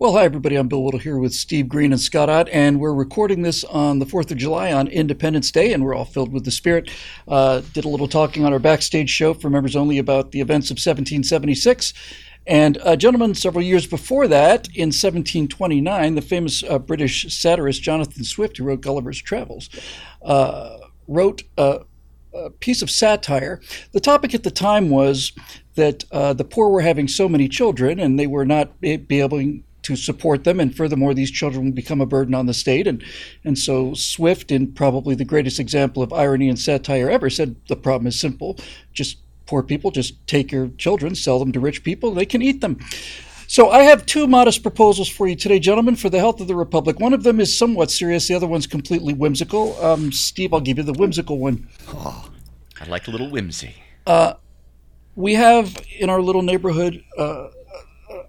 Well, hi, everybody. I'm Bill Whittle here with Steve Green and Scott Ott, and we're recording this on the 4th of July on Independence Day, and we're all filled with the spirit. Uh, did a little talking on our backstage show for members only about the events of 1776. And a gentleman several years before that, in 1729, the famous uh, British satirist Jonathan Swift, who wrote Gulliver's Travels, uh, wrote a, a, piece of satire. The topic at the time was that uh, the poor were having so many children and they were not be able to support them, and furthermore, these children will become a burden on the state. And, and so Swift, in probably the greatest example of irony and satire ever, said the problem is simple. Just poor people, just take your children, sell them to rich people, they can eat them. So I have two modest proposals for you today, gentlemen, for the health of the republic. One of them is somewhat serious. The other one's completely whimsical. Um, Steve, I'll give you the whimsical one. Oh, I like a little whimsy. Uh, we have in our little neighborhood uh,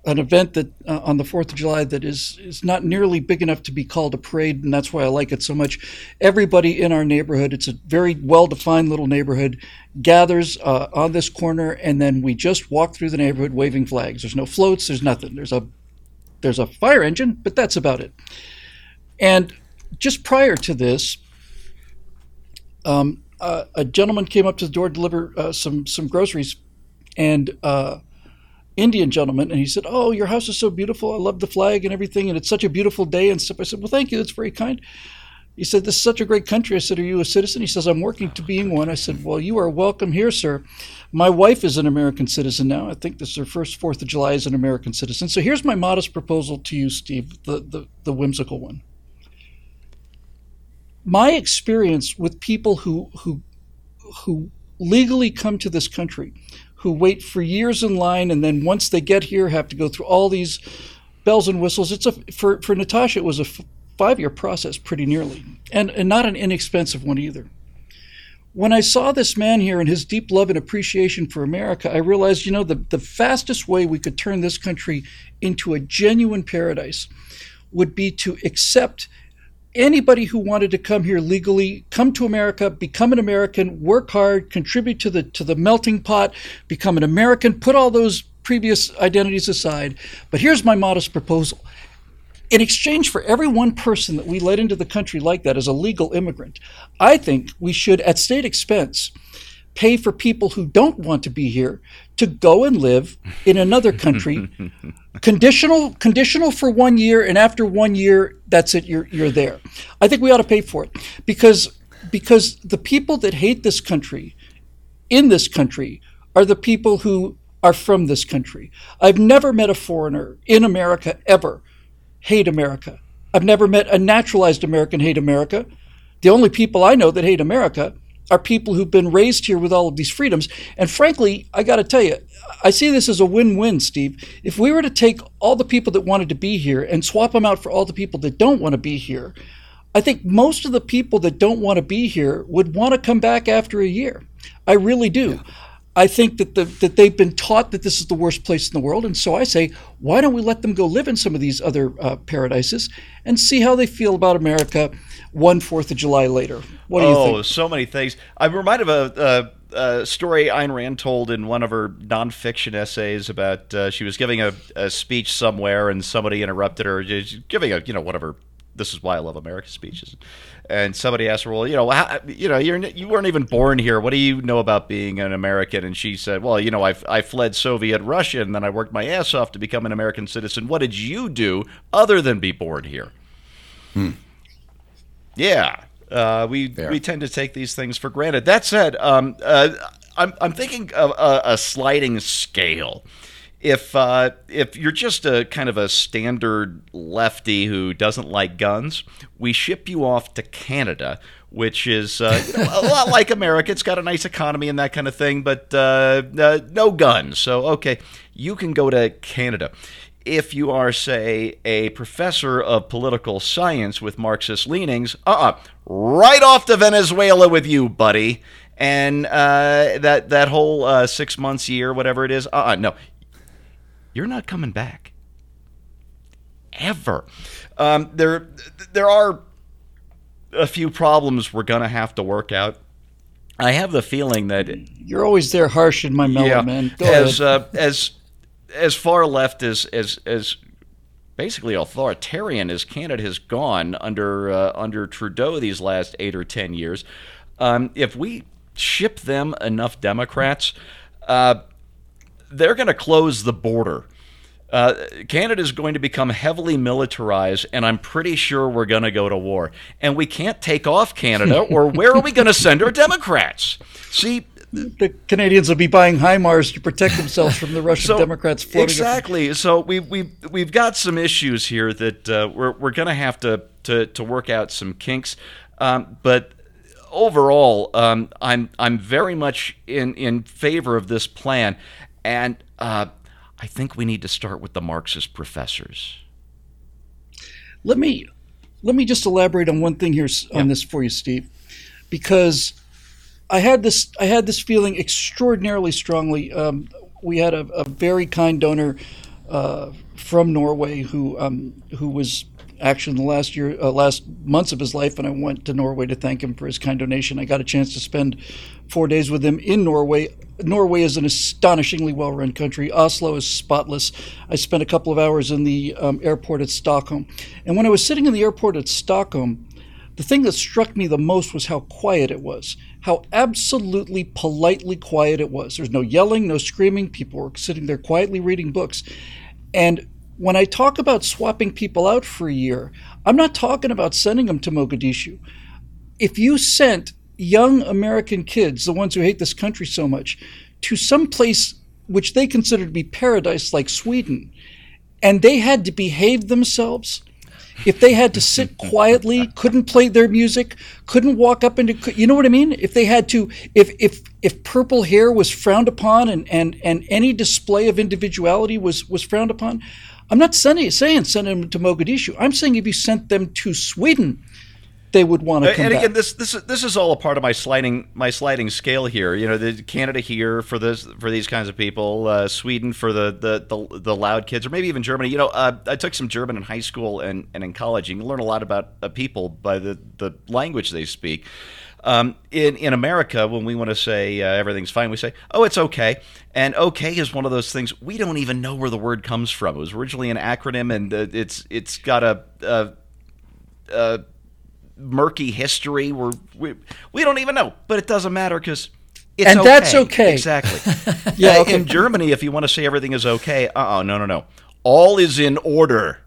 an event that uh, on the Fourth of July that is is not nearly big enough to be called a parade, and that's why I like it so much. Everybody in our neighborhood, it's a very well defined little neighborhood, gathers uh, on this corner, and then we just walk through the neighborhood waving flags. There's no floats, there's nothing. There's a there's a fire engine, but that's about it. And just prior to this, um, uh, a gentleman came up to the door to deliver uh, some some groceries, and uh, Indian gentleman, and he said, "Oh, your house is so beautiful. I love the flag and everything, and it's such a beautiful day and stuff." I said, "Well, thank you. That's very kind." He said, "This is such a great country." I said, "Are you a citizen?" He says, "I'm working to being one." I said, "Well, you are welcome here, sir. My wife is an American citizen now. I think this is her first Fourth of July as an American citizen. So here's my modest proposal to you, Steve, the the, the whimsical one. My experience with people who who who legally come to this country who wait for years in line and then once they get here have to go through all these bells and whistles. It's a for for Natasha it was a f- five year process pretty nearly, and and not an inexpensive one either. When I saw this man here and his deep love and appreciation for America, I realized, you know, the, the fastest way we could turn this country into a genuine paradise would be to accept anybody who wanted to come here legally come to America, become an American, work hard, contribute to the to the melting pot, become an American, put all those previous identities aside. But here's my modest proposal. In exchange for every one person that we let into the country like that as a legal immigrant, I think we should, at state expense, pay for people who don't want to be here to go and live in another country conditional conditional for one year and after one year that's it you're you're there. I think we ought to pay for it because because the people that hate this country in this country are the people who are from this country. I've never met a foreigner in america ever hate america. I've never met a naturalized american hate america. The only people i know that hate america are people who've been raised here with all of these freedoms. And frankly, I got to tell you, I see this as a win win, Steve. If we were to take all the people that wanted to be here and swap them out for all the people that don't want to be here, I think most of the people that don't want to be here would want to come back after a year. I really do. Yeah. I think that the, that they've been taught that this is the worst place in the world, and so I say, why don't we let them go live in some of these other uh, paradises and see how they feel about America one Fourth of July later? What do you think? Oh, so many things. I'm reminded of a, story Ayn Rand told in one of her nonfiction essays about uh, she was giving a, a, speech somewhere and somebody interrupted her, giving a you know whatever. This is why I love America speeches and somebody asked her, "Well, you know, how, you know, you're you weren't even born here. What do you know about being an American?" And she said, "Well, you know, I I fled Soviet Russia and then I worked my ass off to become an American citizen. What did you do other than be born here?" Hmm. Yeah, uh, we Fair. we tend to take these things for granted. That said, um, uh, I'm I'm thinking of a, a sliding scale if uh, if you're just a kind of a standard lefty who doesn't like guns, we ship you off to Canada, which is uh, a lot like America. It's got a nice economy and that kind of thing, but uh, uh, no guns. So okay, you can go to Canada. If you are, say, a professor of political science with Marxist leanings, uh-uh, right off to Venezuela with you, buddy and uh, that that whole uh, six months, year, whatever it is. Uh, uh no, you're not coming back ever. Um, there, there are a few problems we're gonna have to work out. I have the feeling that you're always there, harsh in my mellow, yeah, man. Go as uh, as as far left as as as basically authoritarian as Canada has gone under uh, under Trudeau these last eight or ten years, um, if we ship them enough Democrats, uh, they're going to close the border. Uh, Canada is going to become heavily militarized, and I'm pretty sure we're going to go to war. And we can't take off Canada, or where are we going to send our Democrats? See, the Canadians will be buying HIMARS to protect themselves from the Russian so, Democrats. Floating exactly. So we we we've got some issues here that uh, we're we're going to have to to to work out some kinks, um, but. Overall, um, I'm I'm very much in, in favor of this plan, and uh, I think we need to start with the Marxist professors. Let me let me just elaborate on one thing here on this for you, Steve, because I had this I had this feeling extraordinarily strongly. Um, we had a, a, very kind donor uh, from Norway who um, who was in the last year uh, last months of his life, and I went to Norway to thank him for his kind donation. I got a chance to spend four days with him in Norway. Norway is an astonishingly well run country. Oslo is spotless. I spent a couple of hours in the um, airport at Stockholm. And when I was sitting in the airport at Stockholm, the thing that struck me the most was how quiet it was, how absolutely politely quiet it was. There's no yelling, no screaming. People were sitting there quietly reading books. And when I talk about swapping people out for a year, I'm not talking about sending them to Mogadishu. If you sent young American kids, the ones who hate this country so much, to some place which they consider to be paradise like Sweden, and they had to behave themselves if they had to sit quietly, couldn't play their music, couldn't walk up into, you know what I mean? If they had to, if if if purple hair was frowned upon and and and any display of individuality was was frowned upon, I'm not sending, saying send them to Mogadishu. I'm saying if you sent them to Sweden, they would want to come and again, back. this this this is all a part of my sliding my sliding scale here. You know, the Canada here for this for these kinds of people, uh, Sweden for the, the, the the loud kids, or maybe even Germany. You know, uh, I took some German in high school and, and in college. And you can learn a lot about uh, people by the the language they speak. Um, in in America, when we want to say uh, everything's fine, we say, "Oh, it's okay." And "okay" is one of those things we don't even know where the word comes from. It was originally an acronym, and uh, it's it's got a, a, a murky history. We're, we we don't even know, but it doesn't matter because. It's and okay. that's okay. Exactly. yeah. Uh, Okay. In Germany, if you want to say everything is okay, uh oh, no, no, no. All is in order.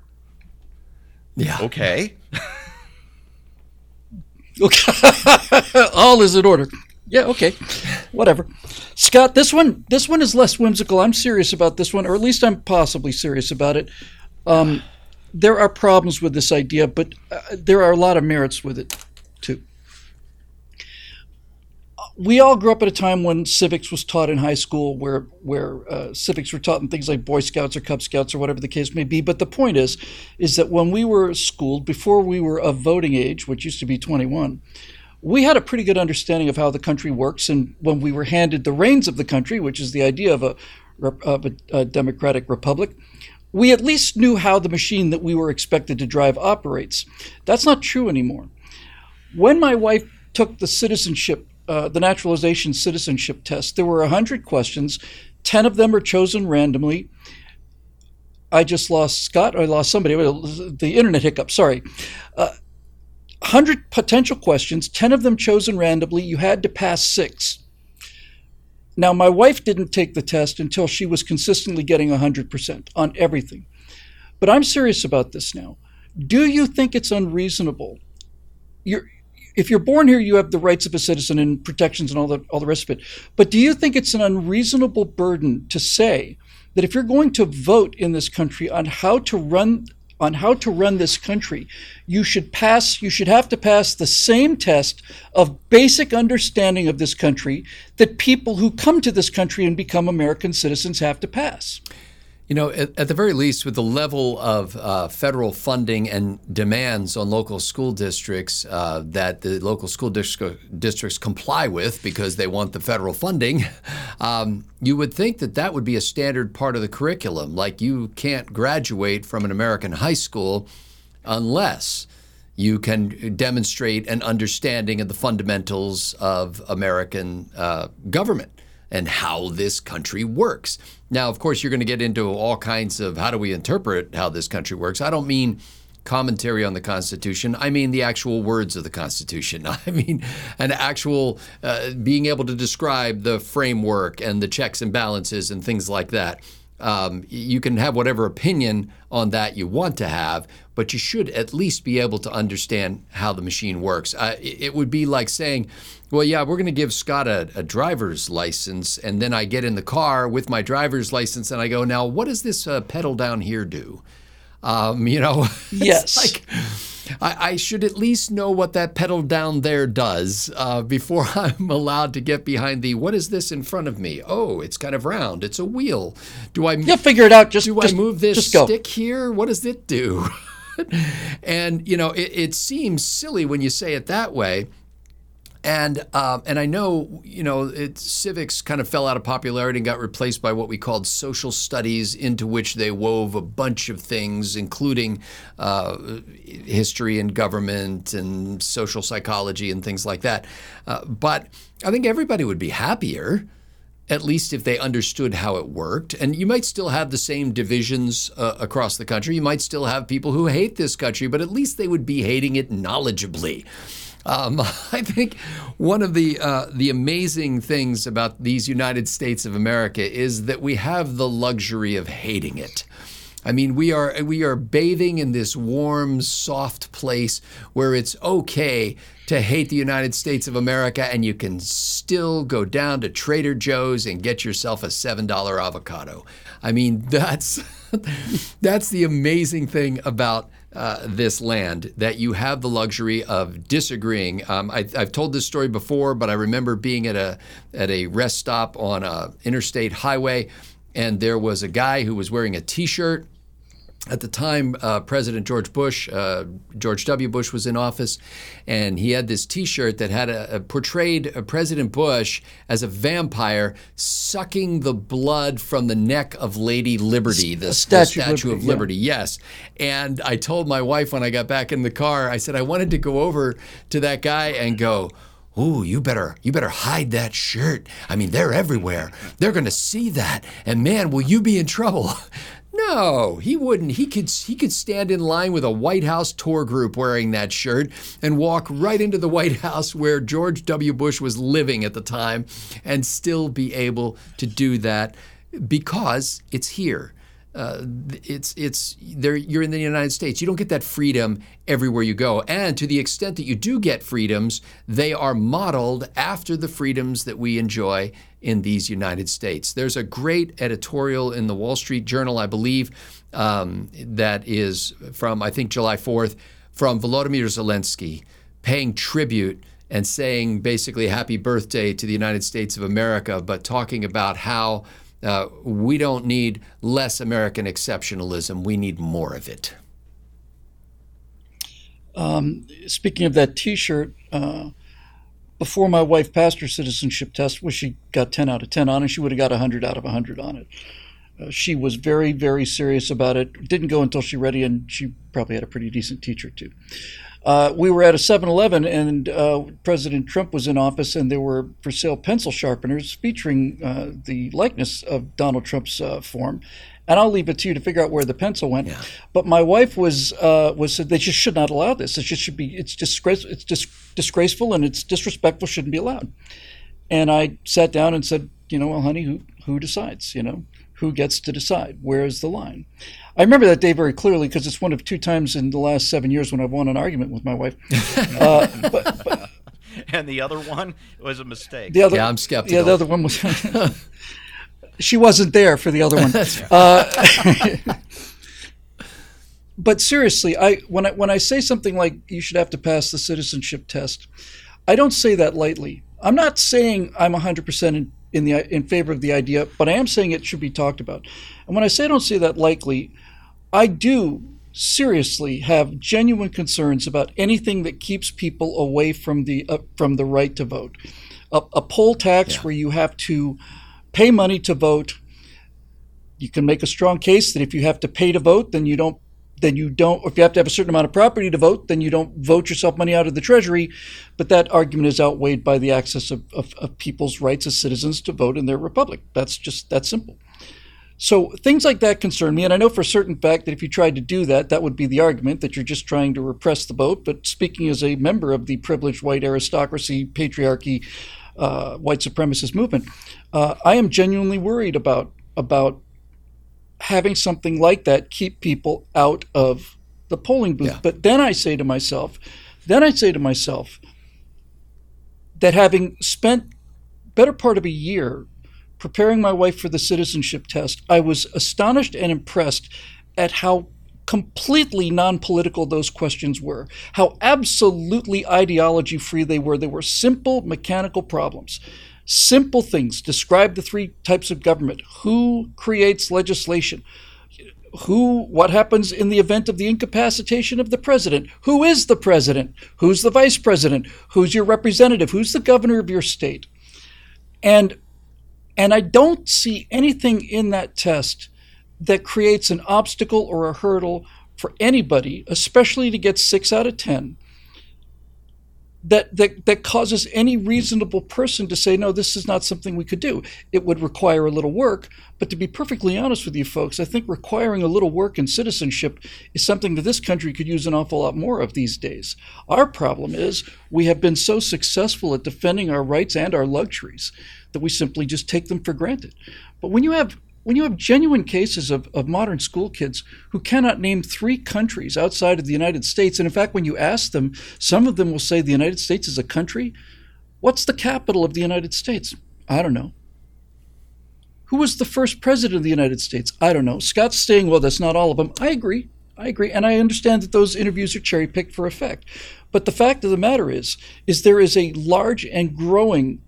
Yeah. Okay. Okay. All is in order. Yeah, okay. Whatever. Scott, this one this one is less whimsical. I'm serious about this one, or at least I'm possibly serious about it. Um, there are problems with this idea, but uh, there are a lot of merits with it too. We all grew up at a time when civics was taught in high school, where where uh, civics were taught in things like Boy Scouts or Cub Scouts or whatever the case may be. But the point is, is that when we were schooled, before we were of voting age, which used to be 21, we had a pretty good understanding of how the country works. And when we were handed the reins of the country, which is the idea of a, of a, a democratic republic, we at least knew how the machine that we were expected to drive operates. That's not true anymore. When my wife took the citizenship, uh, the naturalization citizenship test, there were 100 questions. 10 of them are chosen randomly. I just lost Scott, I lost somebody, the internet hiccup, sorry. Uh, 100 potential questions, 10 of them chosen randomly. You had to pass six. Now, my wife didn't take the test until she was consistently getting 100% on everything. But I'm serious about this now. Do you think it's unreasonable? You're, if you're born here, you have the rights of a citizen and protections and all the, all the rest of it. But do you think it's an unreasonable burden to say that if you're going to vote in this country on how to run on how to run this country, you should pass, you should have to pass the same test of basic understanding of this country that people who come to this country and become American citizens have to pass. You know, at, at the very least, with the level of uh, federal funding and demands on local school districts uh, that the local school district, districts comply with because they want the federal funding, um, you would think that that would be a standard part of the curriculum. Like you can't graduate from an American high school unless you can demonstrate an understanding of the fundamentals of American uh, government and how this country works. Now, of course, you're going to get into all kinds of how do we interpret how this country works. I don't mean commentary on the Constitution. I mean the actual words of the Constitution. I mean an actual uh, being able to describe the framework and the checks and balances and things like that. Um, you can have whatever opinion on that you want to have, but you should at least be able to understand how the machine works. Uh, it would be like saying, well, yeah, we're going to give Scott a, a, driver's license, and then I get in the car with my driver's license and I go, now, what does this uh, pedal down here do? Um, you know, yes. like I, I, should at least know what that pedal down there does uh, before I'm allowed to get behind the. What is this in front of me? Oh, it's kind of round. It's a wheel. Do I? Yeah, figure it out. Just do just, I move this stick here? What does it do? and you know, it, it seems silly when you say it that way. And um, and I know you know it, civics kind of fell out of popularity and got replaced by what we called social studies, into which they wove a bunch of things, including uh, history and government and social psychology and things like that. Uh, but I think everybody would be happier at least if they understood how it worked. And you might still have the same divisions uh, across the country. You might still have people who hate this country, but at least they would be hating it knowledgeably. Um, I think one of the uh, the amazing things about these United States of America is that we have the luxury of hating it. I mean, we are we are bathing in this warm, soft place where it's okay to hate the United States of America, and you can still go down to Trader Joe's and get yourself a seven dollar avocado. I mean, that's that's the amazing thing about uh, this land that you have the luxury of disagreeing. Um, I, have told this story before, but I remember being at a at a rest stop on a interstate highway, and there was a guy who was wearing a T-shirt at the time, uh, President George Bush, uh, George W. Bush was in office, and he had this T-shirt that had a, a portrayed a President Bush as a vampire sucking the blood from the neck of Lady Liberty, the, statue, the statue, of Liberty. Yeah. Yes, and I told my wife when I got back in the car, I said I wanted to go over to that guy and go. Ooh, you better you better hide that shirt. I mean, they're everywhere. They're going to see that. And man, will you be in trouble. No, he wouldn't. He could he could stand in line with a White House tour group wearing that shirt and walk right into the White House where George W. Bush was living at the time and still be able to do that because it's here. Uh, it's it's there. You're in the United States. You don't get that freedom everywhere you go. And to the extent that you do get freedoms, they are modeled after the freedoms that we enjoy in these United States. There's a great editorial in the Wall Street Journal, I believe, um, that is from I think July 4th from Volodymyr Zelensky, paying tribute and saying basically happy birthday to the United States of America, but talking about how uh, we don't need less American exceptionalism. We need more of it. Um, speaking of that T-shirt, uh, before my wife passed her citizenship test, which she got 10 out of 10 on, and she would have got 100 out of 100 on it. Uh, she was very, very serious about it. Didn't go until she read it, and she probably had a pretty decent teacher too. Uh, we were at a 7-Eleven, and uh, President Trump was in office, and there were for sale pencil sharpeners featuring uh, the likeness of Donald Trump's uh, form. And I'll leave it to you to figure out where the pencil went. Yeah. But my wife was uh, was said they just should not allow this. It just should be it's disgrace it's dis- disgraceful and it's disrespectful. Shouldn't be allowed. And I sat down and said, you know, well, honey, who who decides? You know, who gets to decide? Where is the line? I remember that day very clearly because it's one of two times in the last seven years when I've won an argument with my wife. uh, but, but, and the other one was a mistake. The other, yeah, I'm skeptical. Yeah, the other one was. she wasn't there for the other one. uh, but seriously, I when I when I say something like you should have to pass the citizenship test, I don't say that lightly. I'm not saying I'm 100% in, in the in favor of the idea, but I am saying it should be talked about. And when I say I don't say that likely, I do seriously have genuine concerns about anything that keeps people away from the uh, from the right to vote. A, a poll tax Yeah. where you have to pay money to vote. You can make a strong case that if you have to pay to vote, then you don't then you don't if you have to have a certain amount of property to vote, then you don't vote yourself money out of the treasury. But that argument is outweighed by the access of, of, of people's rights as citizens to vote in their republic. That's just that simple. So things like that concern me, and I know for a certain fact that if you tried to do that, that would be the argument that you're just trying to repress the vote. But speaking as a member of the privileged white aristocracy, patriarchy, uh, white supremacist movement, uh, I am genuinely worried about about having something like that keep people out of the polling booth. Yeah. But then I say to myself, then I say to myself that having spent better part of a year preparing my wife for the citizenship test, I was astonished and impressed at how completely non political those questions were, how absolutely ideology free they were. They were simple mechanical problems. Simple things. Describe the three types of government. Who creates legislation? who what happens in the event of the incapacitation of the president who is the president who's the vice president who's your representative who's the governor of your state and and i don't see anything in that test that creates an obstacle or a hurdle for anybody especially to get 6 out of 10 that, that that causes any reasonable person to say no this is not something we could do. It would require a little work. But to be perfectly honest with you folks i think requiring a little work in citizenship is something that this country could use an awful lot more of these days. Our problem is we have been so successful at defending our rights and our luxuries that we simply just take them for granted. But when you have when you have genuine cases of, of modern school kids who cannot name three countries outside of the United States, and in fact, when you ask them, some of them will say the United States is a country. What's the capital of the United States? I don't know. Who was the first president of the United States? I don't know. Scott's saying, well, that's not all of them. I agree. I agree. And I understand that those interviews are cherry picked for effect. But the fact of the matter is, is there is a large and growing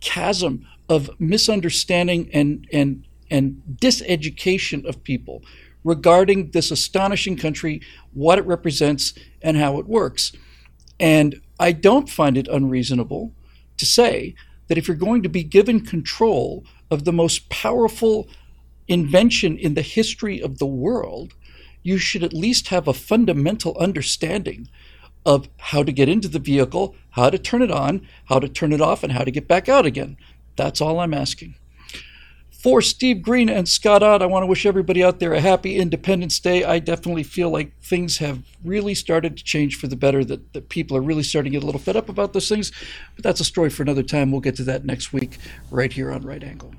chasm of misunderstanding and, and and diseducation of people regarding this astonishing country, what it represents, and how it works. And I don't find it unreasonable to say that if you're going to be given control of the most powerful invention in the history of the world, you should at least have a fundamental understanding of how to get into the vehicle, how to turn it on, how to turn it off, and how to get back out again. That's all I'm asking. For Steve Green and Scott Ott, I want to wish everybody out there a happy Independence Day. I definitely feel like things have really started to change for the better, that, that people are really starting to get a little fed up about those things. But that's a story for another time. We'll get to that next week right here on Right Angle.